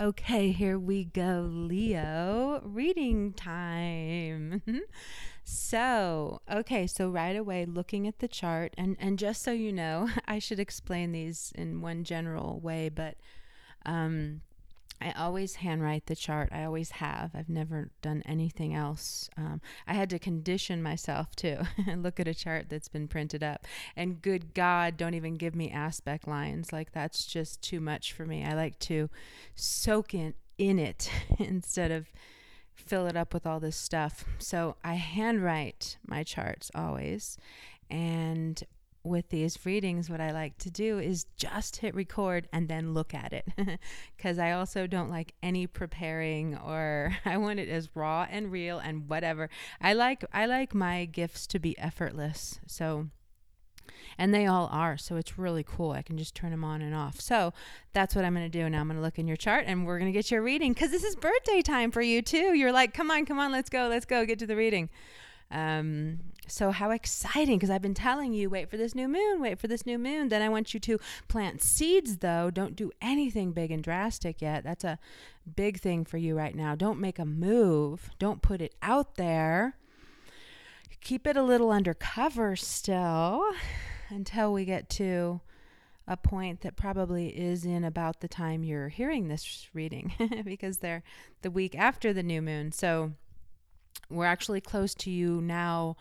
Okay, here we go, Leo. Reading time. so, okay, so right away looking at the chart and and just so you know, I should explain these in one general way, but um I always handwrite the chart. I always have. I've never done anything else. Um, I had to condition myself to look at a chart that's been printed up. And good God, don't even give me aspect lines. Like that's just too much for me. I like to soak in, in it instead of fill it up with all this stuff. So I handwrite my charts always. And with these readings, what I like to do is just hit record and then look at it. Because I also don't like any preparing or I want it as raw and real and whatever. I like I like my gifts to be effortless. So and they all are. So it's really cool. I can just turn them on and off. So that's what I'm going to do. Now I'm going to look in your chart and we're going to get your reading because this is birthday time for you too. You're like, come on, come on, let's go, let's go, get to the reading. Um, so how exciting because I've been telling you wait for this new moon, wait for this new moon. Then I want you to plant seeds though. Don't do anything big and drastic yet. That's a big thing for you right now. Don't make a move. Don't put it out there. Keep it a little undercover still until we get to a point that probably is in about the time you're hearing this reading because they're the week after the new moon. So we're actually close to you now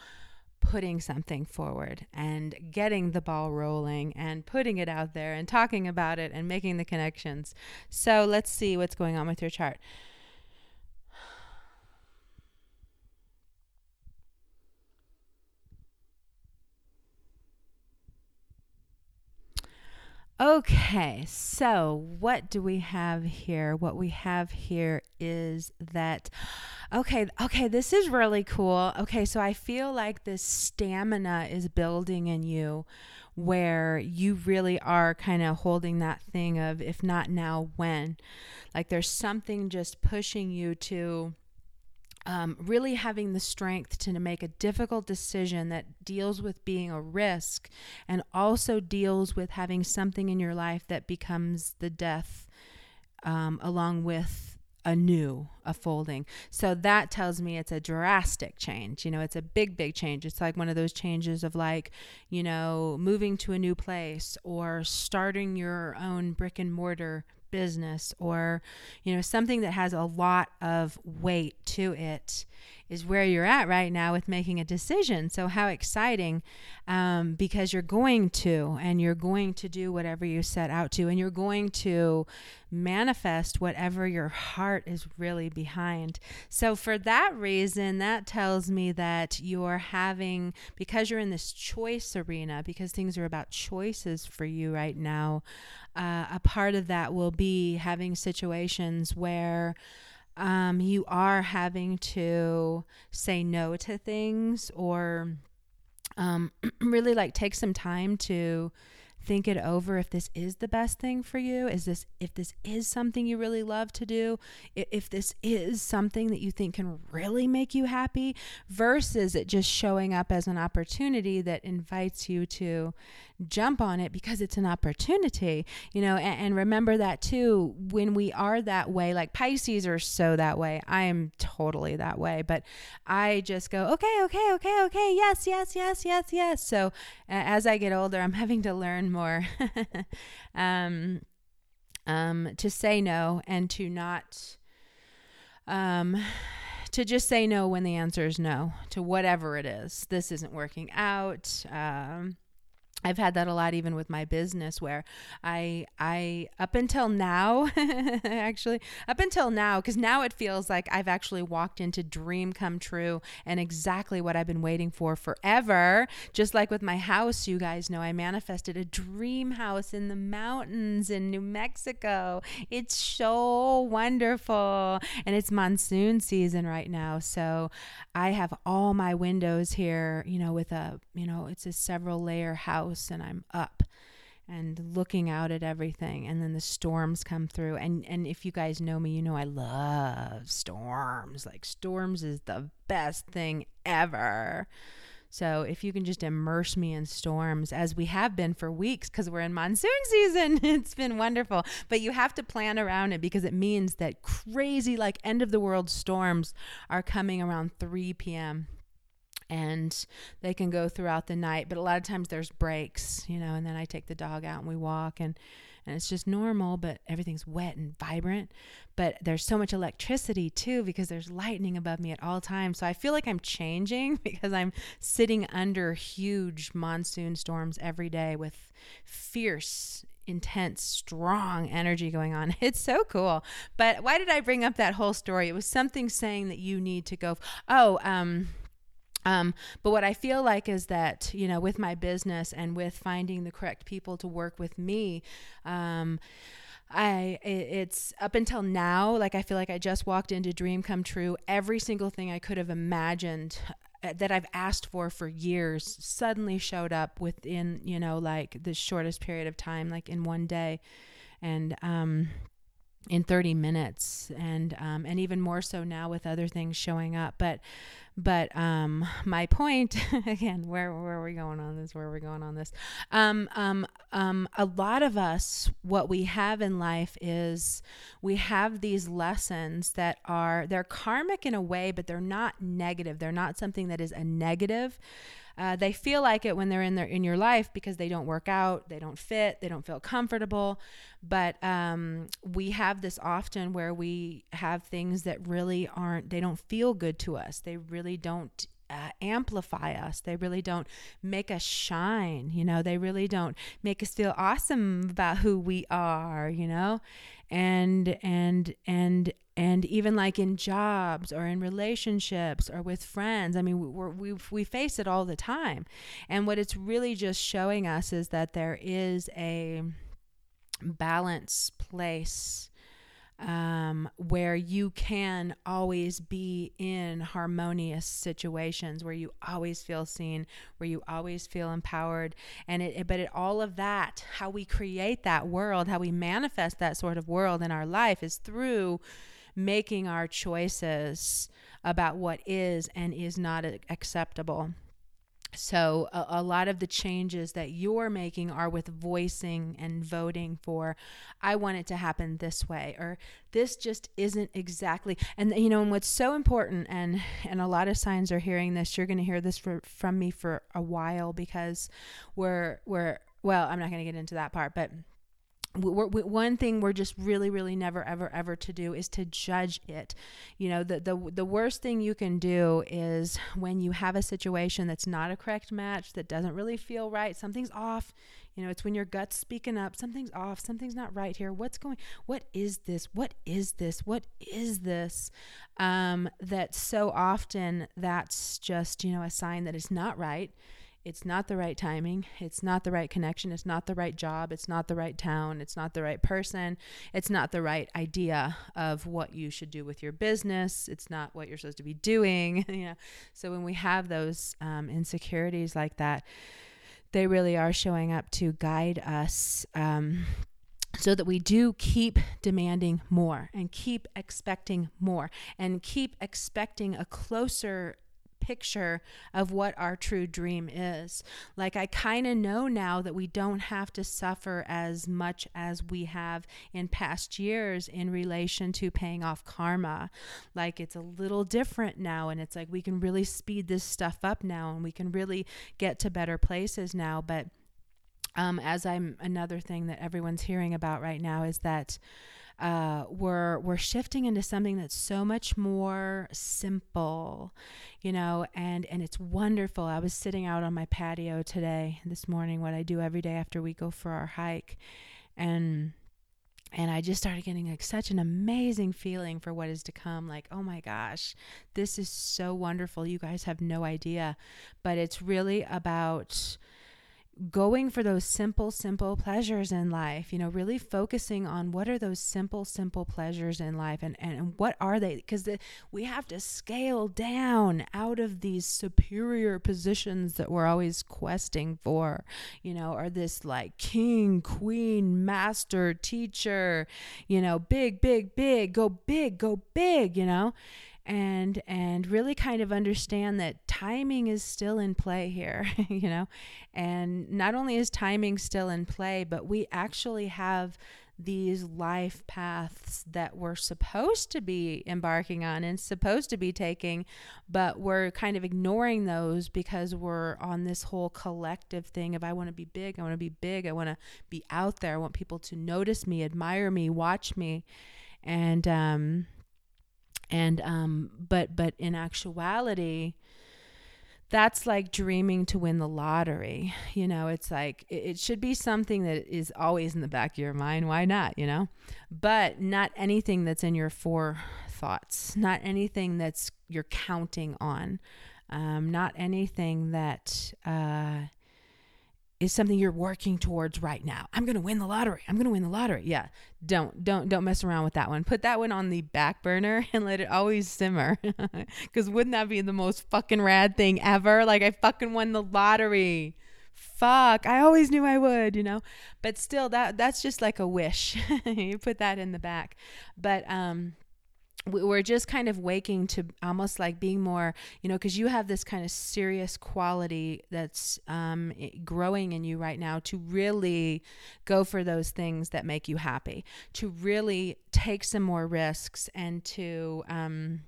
putting something forward and getting the ball rolling and putting it out there and talking about it and making the connections. So let's see what's going on with your chart. Okay, so what do we have here? What we have here is that, okay, okay, this is really cool. Okay, so I feel like this stamina is building in you where you really are kind of holding that thing of, if not now, when? Like there's something just pushing you to um, really having the strength to make a difficult decision that deals with being a risk and also deals with having something in your life that becomes the death um, along with a new a folding. So that tells me it's a drastic change you know it's a big big change. It's like one of those changes of like you know moving to a new place or starting your own brick and mortar business or you know something that has a lot of weight to it is where you're at right now with making a decision. So how exciting um, because you're going to and you're going to do whatever you set out to and you're going to manifest whatever your heart is really behind. So for that reason that tells me that you're having because you're in this choice arena because things are about choices for you right now uh, a part of that will be having situations where um, you are having to say no to things or um, really like take some time to think it over if this is the best thing for you? Is this if this is something you really love to do if this is something that you think can really make you happy versus it just showing up as an opportunity that invites you to jump on it because it's an opportunity you know and, and remember that too when we are that way like pisces are so that way. I am totally that way but i just go okay okay okay okay. Yes yes yes yes yes. So as i get older i'm having to learn more um, um, to say no and to not um, to just say no when the answer is no to whatever it is. This isn't working out. Um, I've had that a lot even with my business where I I up until now actually up until now cuz now it feels like I've actually walked into dream come true and exactly what I've been waiting for forever. Just like with my house you guys know I manifested a dream house in the mountains in New Mexico. It's so wonderful and it's monsoon season right now. So I have all my windows here you know with a you know it's a several layer house house and I'm up and looking out at everything and then the storms come through. And and if you guys know me you know I love storms. Like storms is the best thing ever. So if you can just immerse me in storms as we have been for weeks because we're in monsoon season, it's been wonderful. But you have to plan around it because it means that crazy, like end of the world storms are coming around 3 p.m and they can go throughout the night but a lot of times there's breaks you know and then i take the dog out and we walk and and it's just normal but everything's wet and vibrant but there's so much electricity too because there's lightning above me at all times so i feel like i'm changing because i'm sitting under huge monsoon storms every day with fierce intense, strong energy going on. It's so cool. But why did I bring up that whole story? It was something saying that you need to go. Oh, um, um, but what I feel like is that, you know, with my business and with finding the correct people to work with me, um, I it's up until now like I feel like I just walked into dream come true every single thing I could have imagined uh, that I've asked for for years suddenly showed up within you know like the shortest period of time like in one day. And um in 30 minutes and um, and even more so now with other things showing up. But but um, my point again where where are we going on this? Where are we going on this? Um, um, um, a lot of us what we have in life is we have these lessons that are they're karmic in a way but they're not negative they're not something that is a negative uh, they feel like it when they're in their in your life because they don't work out, they don't fit, they don't feel comfortable. But um, we have this often where we have things that really aren't. They don't feel good to us. They really don't uh, amplify us. They really don't make us shine. You know, they really don't make us feel awesome about who we are. You know, and and and and even like in jobs or in relationships or with friends i mean we we we face it all the time and what it's really just showing us is that there is a balance place um, where you can always be in harmonious situations, where you always feel seen, where you always feel empowered, and it, but it, all of that, how we create that world, how we manifest that sort of world in our life, is through making our choices about what is and is not acceptable. So, a, a, lot of the changes that you're making are with voicing and voting for, I want it to happen this way, or this just isn't exactly. And, you know, and what's so important, and, and a lot of signs are hearing this, you're going to hear this for, from me for a while because we're, we're, well, I'm not going to get into that part, but we're, we, one thing we're just really really never ever ever to do is to judge it. You know the, the the worst thing you can do is when you have a situation that's not a correct match that doesn't really feel right something's off you know it's when your gut's speaking up something's off something's not right here what's going what is this what is this what is this? Um that so often that's just you know a sign that it's not right it's not the right timing. It's not the right connection. It's not the right job. It's not the right town. It's not the right person. It's not the right idea of what you should do with your business. It's not what you're supposed to be doing. know? So when we have those um, insecurities like that, they really are showing up to guide us. Um, so that we do keep demanding more and keep expecting more and keep expecting a closer picture of what our true dream is. Like, I kind of know now that we don't have to suffer as much as we have in past years in relation to paying off karma. Like, it's a little different now, and it's like we can really speed this stuff up now and we can really get to better places now. But um, as I'm another thing that everyone's hearing about right now is that uh, we're we're shifting into something that's so much more simple, you know, and and it's wonderful. I was sitting out on my patio today, this morning, what I do every day after we go for our hike, and and I just started getting like such an amazing feeling for what is to come. Like, oh my gosh, this is so wonderful. You guys have no idea, but it's really about going for those simple, simple pleasures in life, you know, really focusing on what are those simple, simple pleasures in life and, and what are they? Because the, we have to scale down out of these superior positions that we're always questing for, you know, or this like king, queen, master, teacher, you know, big, big, big, go big, go big, you know and and really kind of understand that timing is still in play here you know and not only is timing still in play but we actually have these life paths that we're supposed to be embarking on and supposed to be taking, but we're kind of ignoring those because we're on this whole collective thing of I want to be big, I want to be big, I want to be out there, I want people to notice me, admire me, watch me. And um and um but but in actuality that's like dreaming to win the lottery. You know, it's like it, it, should be something that is always in the back of your mind. Why not? You know, but not anything that's in your forethoughts, not anything that's you're counting on, um, not anything that uh, is something you're working towards right now. I'm going to win the lottery. I'm going to win the lottery. Yeah. Don't don't don't mess around with that one. Put that one on the back burner and let it always simmer. Cuz wouldn't that be the most fucking rad thing ever? Like I fucking won the lottery. Fuck. I always knew I would, you know. But still that that's just like a wish. you put that in the back. But um we're just kind of waking to almost like being more, you know, because you have this kind of serious quality that's um, growing in you right now to really go for those things that make you happy, to really take some more risks and to um,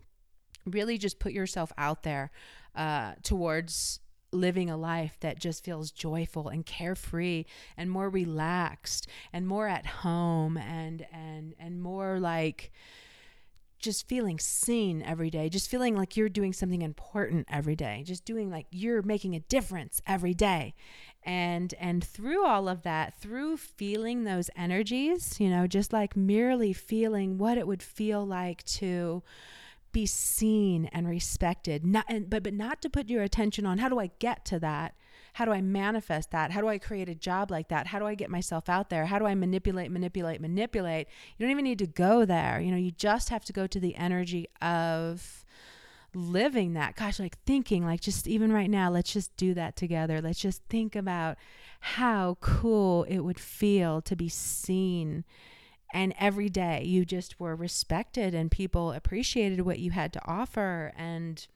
really just put yourself out there uh, towards living a life that just feels joyful and carefree and more relaxed and more at home and and and more like just feeling seen every day, just feeling like you're doing something important every day, just doing like you're making a difference every day. And and through all of that, through feeling those energies, you know, just like merely feeling what it would feel like to be seen and respected, not and, but but not to put your attention on how do I get to that, how do I manifest that? How do I create a job like that? How do I get myself out there? How do I manipulate, manipulate, manipulate? You don't even need to go there. You know, you just have to go to the energy of living that. Gosh, like thinking, like just even right now, let's just do that together. Let's just think about how cool it would feel to be seen and every day you just were respected and people appreciated what you had to offer and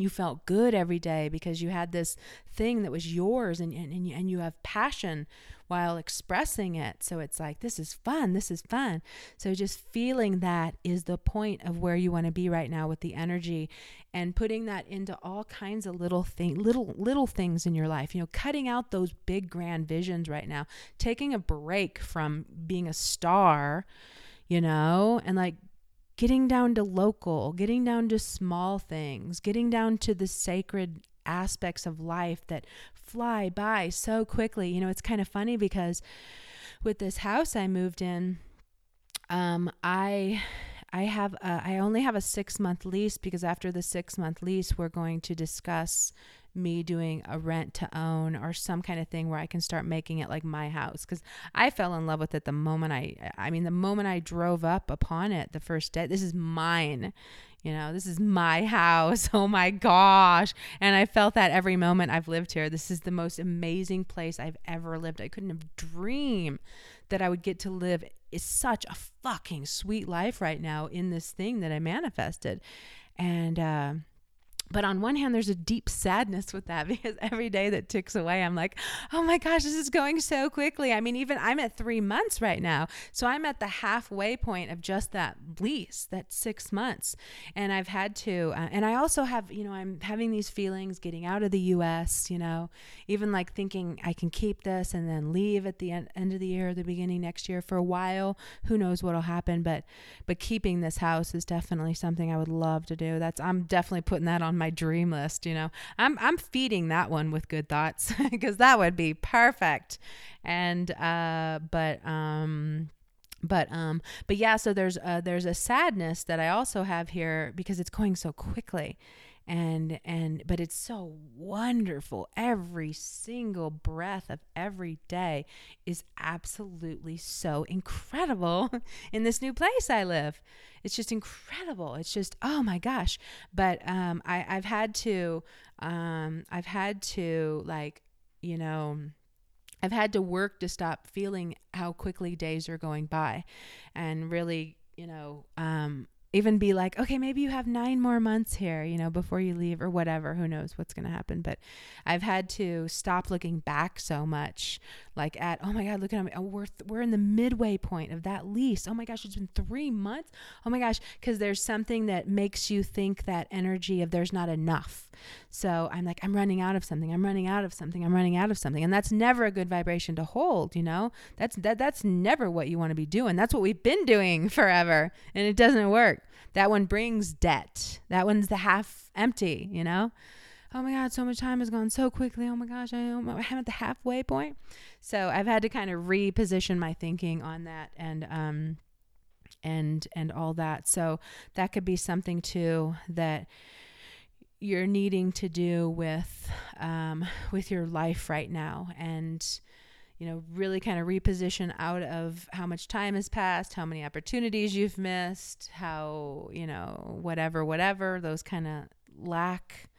you felt good every day because you had this thing that was yours and, and, and, you, have passion while expressing it. So it's like, this is fun. This is fun. So just feeling that is the point of where you want to be right now with the energy and putting that into all kinds of little thing, little, little things in your life, you know, cutting out those big grand visions right now, taking a break from being a star, you know, and like getting down to local, getting down to small things, getting down to the sacred aspects of life that fly by so quickly. You know, it's kind of funny because with this house I moved in, um, I I have a, I only have a six month lease because after the six month lease, we're going to discuss me doing a rent to own or some kind of thing where I can start making it like my house. Cuz I fell in love with it the moment I I mean the moment I drove up upon it the first day this is mine you know this is my house oh my gosh. And I felt that every moment I've lived here. This is the most amazing place I've ever lived. I couldn't have dreamed that I would get to live is such a fucking sweet life right now in this thing that I manifested. And uh but on one hand there's a deep sadness with that because every day that ticks away i'm like oh my gosh this is going so quickly. I mean even i'm at three months right now. So i'm at the halfway point of just that lease that six months. And i've had to uh, and i also have you know i'm having these feelings getting out of the us you know even like thinking i can keep this and then leave at the end, end of the year or the beginning next year for a while. Who knows what'll happen but but keeping this house is definitely something i would love to do. That's i'm definitely putting that on my dream list, you know. I'm I'm feeding that one with good thoughts because that would be perfect. And uh but um but um but yeah so there's uh there's a sadness that i also have here because it's going so quickly and and but it's so wonderful. Every single breath of every day is absolutely so incredible in this new place i live. It's just incredible. It's just oh my gosh. But um i i've had to um i've had to like you know I've had to work to stop feeling how quickly days are going by and really, you know, um, even be like, okay, maybe you have nine more months here, you know, before you leave or whatever. Who knows what's going to happen? But I've had to stop looking back so much, like at, oh my God, look at me. Oh, we're, th- we're in the midway point of that lease. Oh my gosh, it's been three months. Oh my gosh. Cause there's something that makes you think that energy of there's not enough. So I'm like, I'm running out of something. I'm running out of something. I'm running out of something. And that's never a good vibration to hold, you know, that's, that, that's never what you want to be doing. That's what we've been doing forever. And it doesn't work. That one brings debt. That one's the half empty, you know? Oh my God, so much time has gone so quickly. Oh my gosh, I, am at the halfway point. So I've had to kind of reposition my thinking on that and, um, and, and all that. So that could be something too that you're needing to do with, um, with your life right now. And, you know, really kind of reposition out of how much time has passed, how many opportunities you've missed, how, you know, whatever, whatever, those kind of lack.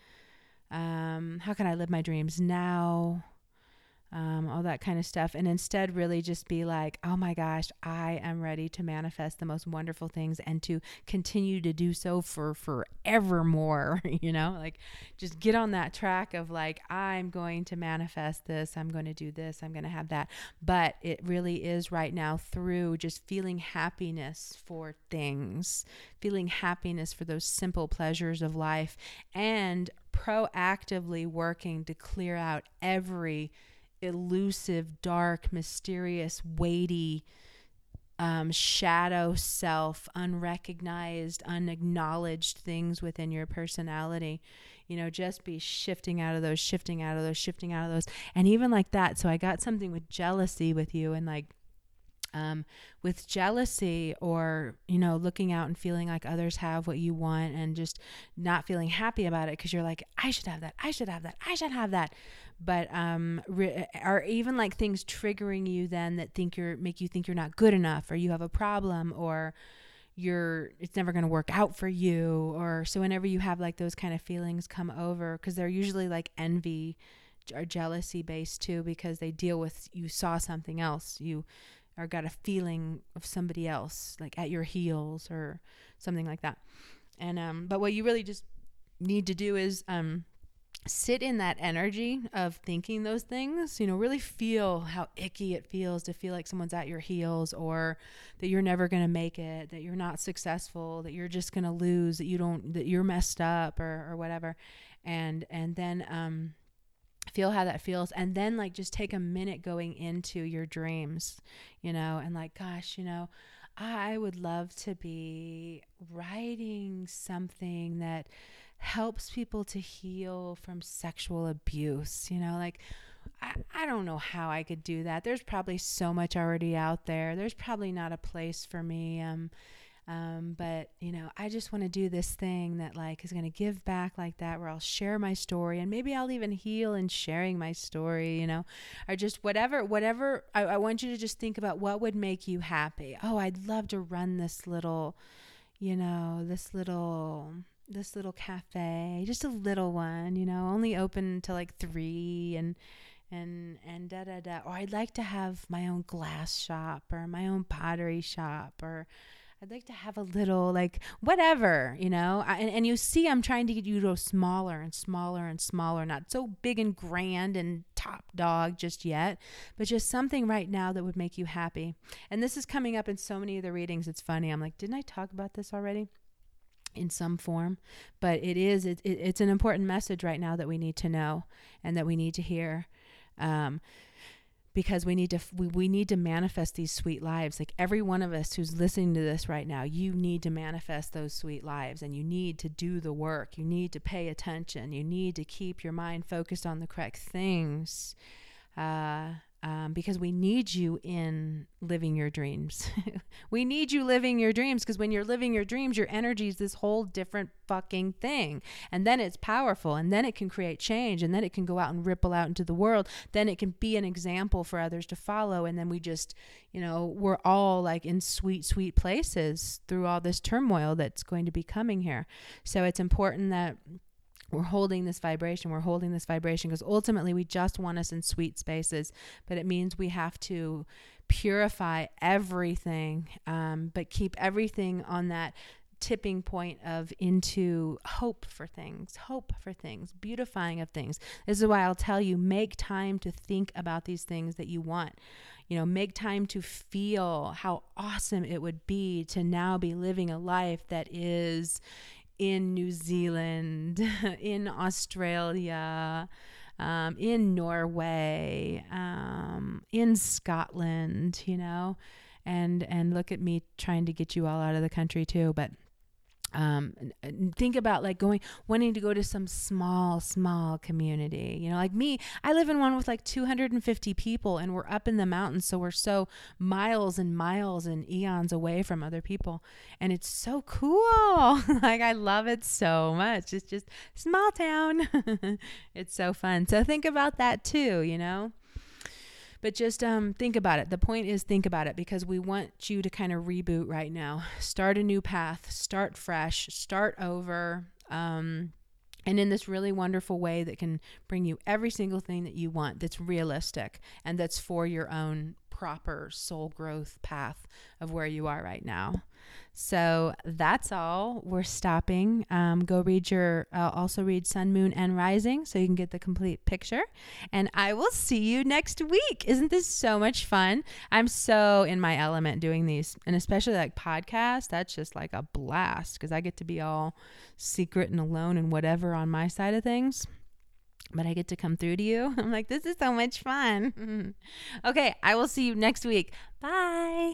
Um, how can I live my dreams now? Um, all that kind of stuff, and instead really just be like, oh my gosh, I am ready to manifest the most wonderful things and to continue to do so for forevermore. you know, like just get on that track of like, I'm going to manifest this, I'm going to do this, I'm going to have that. But it really is right now through just feeling happiness for things, feeling happiness for those simple pleasures of life, and proactively working to clear out every elusive, dark, mysterious, weighty, um, shadow self, unrecognized, unacknowledged things within your personality. You know, just be shifting out of those, shifting out of those, shifting out of those. And even like that. So I got something with jealousy with you and like, um, with jealousy or you know looking out and feeling like others have what you want and just not feeling happy about it because you're like i should have that. I should have that. I should have that. But um re- are even like things triggering you then that think you're make you think you're not good enough or you have a problem or you're it's never going to work out for you or so whenever you have like those kind of feelings come over because they're usually like envy or jealousy based too because they deal with you saw something else. You or got a feeling of somebody else like at your heels or something like that and um but what you really just need to do is um sit in that energy of thinking those things, you know, really feel how icky it feels to feel like someone's at your heels or that you're never going to make it, that you're not successful, that you're just going to lose, that you don't that you're messed up or or whatever. And and then um feel how that feels and then like just take a minute going into your dreams, you know, and like gosh, you know, I would love to be writing something that helps people to heal from sexual abuse. You know, like I, I don't know how I could do that. There's probably so much already out there. There's probably not a place for me. Um, um, but you know, I just want to do this thing that like is going to give back like that, where I'll share my story, and maybe I'll even heal in sharing my story. You know, or just whatever, whatever. I, I want you to just think about what would make you happy. Oh, I'd love to run this little, you know, this little this little cafe, just a little one, you know, only open until like three and and and da da da. Or I'd like to have my own glass shop or my own pottery shop or I'd like to have a little like whatever, you know. I, and, and you see, I'm trying to get you to go smaller and smaller and smaller, not so big and grand and top dog just yet, but just something right now that would make you happy. And this is coming up in so many of the readings. It's funny. I'm like, didn't I talk about this already? in some form but it is it, it, it's an important message right now that we need to know and that we need to hear um, because we need to we, we need to manifest these sweet lives. Like every one of us who's listening to this right now you need to manifest those sweet lives and you need to do the work. You need to pay attention. You need to keep your mind focused on the correct things. Uh, um, because we need you in living your dreams. we need you living your dreams because when you're living your dreams, your energy is this whole different fucking thing. And then it's powerful and then it can create change and then it can go out and ripple out into the world. Then it can be an example for others to follow. And then we just, you know, we're all like in sweet, sweet places through all this turmoil that's going to be coming here. So it's important that we're holding this vibration we're holding this vibration because ultimately we just want us in sweet spaces but it means we have to purify everything um, but keep everything on that tipping point of into hope for things, hope for things, beautifying of things. This is why I'll tell you make time to think about these things that you want. You know, make time to feel how awesome it would be to now be living a life that is in New Zealand, in Australia, um, in Norway, um, in Scotland, you know, and and look at me trying to get you all out of the country too, but um, think about like going wanting to go to some small small community. You know like me i live in one with like 250 people and we're up in the mountains so we're so miles and miles and eons away from other people. And it's so cool. Like i love it so much. It's just small town. It's so fun. So think about that too you know but just um, think about it. The point is, think about it because we want you to kind of reboot right now. Start a new path, start fresh, start over. Um, and in this really wonderful way that can bring you every single thing that you want that's realistic and that's for your own proper soul growth path of where you are right now. So that's all. We're stopping. Um, go read your, uh, also read Sun, Moon, and Rising so you can get the complete picture. And I will see you next week. Isn't this so much fun? I'm so in my element doing these, and especially like podcasts. That's just like a blast because I get to be all secret and alone and whatever on my side of things but I get to come through to you. I'm like, this is so much fun. okay, I will see you next week. Bye.